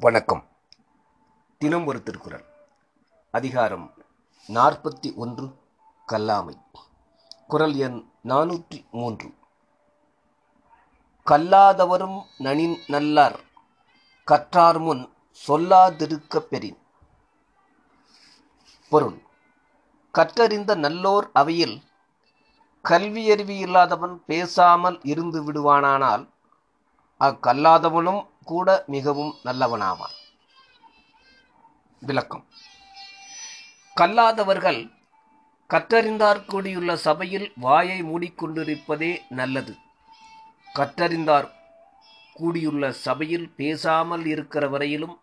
வணக்கம். தினம் ஒரு திருக்குறள். அதிகாரம் நாற்பத்தி ஒன்று கல்லாமை. குரல் எண் நானூற்றி மூன்று. கல்லாதவரும் நனின் நல்லார் கற்றார் முன் சொல்லாதிருக்கப் பெறின். பொருள் கற்றறிந்த நல்லோர் அவையில் கல்வியறிவு இல்லாதவன் பேசாமல் இருந்து விடுவானானால் அக்கல்லாதவனும் கூட மிகவும் நல்லவனாவான். விளக்கம். கல்லாதவர்கள் கற்றறிந்தார் கூடியுள்ள சபையில் வாயை மூடிக்கொண்டிருப்பதே நல்லது. கற்றறிந்தார் கூடியுள்ள சபையில் பேசாமல் இருக்கிற வரையிலும்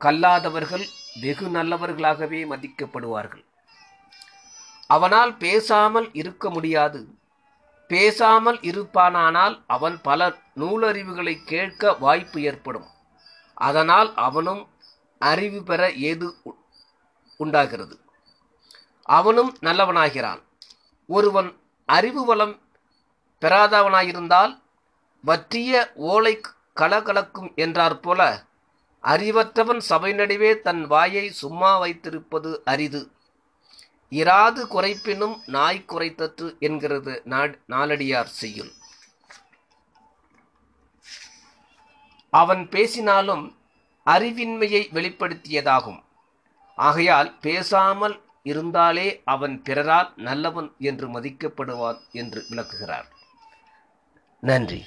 கல்லாதவர்கள் வெகு நல்லவர்களாகவே மதிக்கப்படுவார்கள். அவனால் பேசாமல் இருக்க முடியாது. பேசாமல் இருப்பானானால் அவன் பல நூலறிவுகளை கேட்க வாய்ப்பு ஏற்படும். அதனால் அவனும் அறிவு பெற ஏது உண்டாகிறது. அவனும் நல்லவனாகிறான். ஒருவன் அறிவு வளம் பெறாதவனாயிருந்தால் வற்றிய ஓலை கலகலக்கும் என்றார் போல அறிவற்றவன் சபை நடுவே தன் வாயை சும்மா வைத்திருப்பது அரிது. இராது குறைப்பினும் நாய் குறைத்தற்று என்கிறது நாலடியார் செய்யுள். அவன் பேசினாலும் அறிவின்மையை வெளிப்படுத்தியதாகும். ஆகையால் பேசாமல் இருந்தாலே அவன் பிறரால் நல்லவன் என்று மதிக்கப்படுவான் என்று விளக்குகிறார். நன்றி.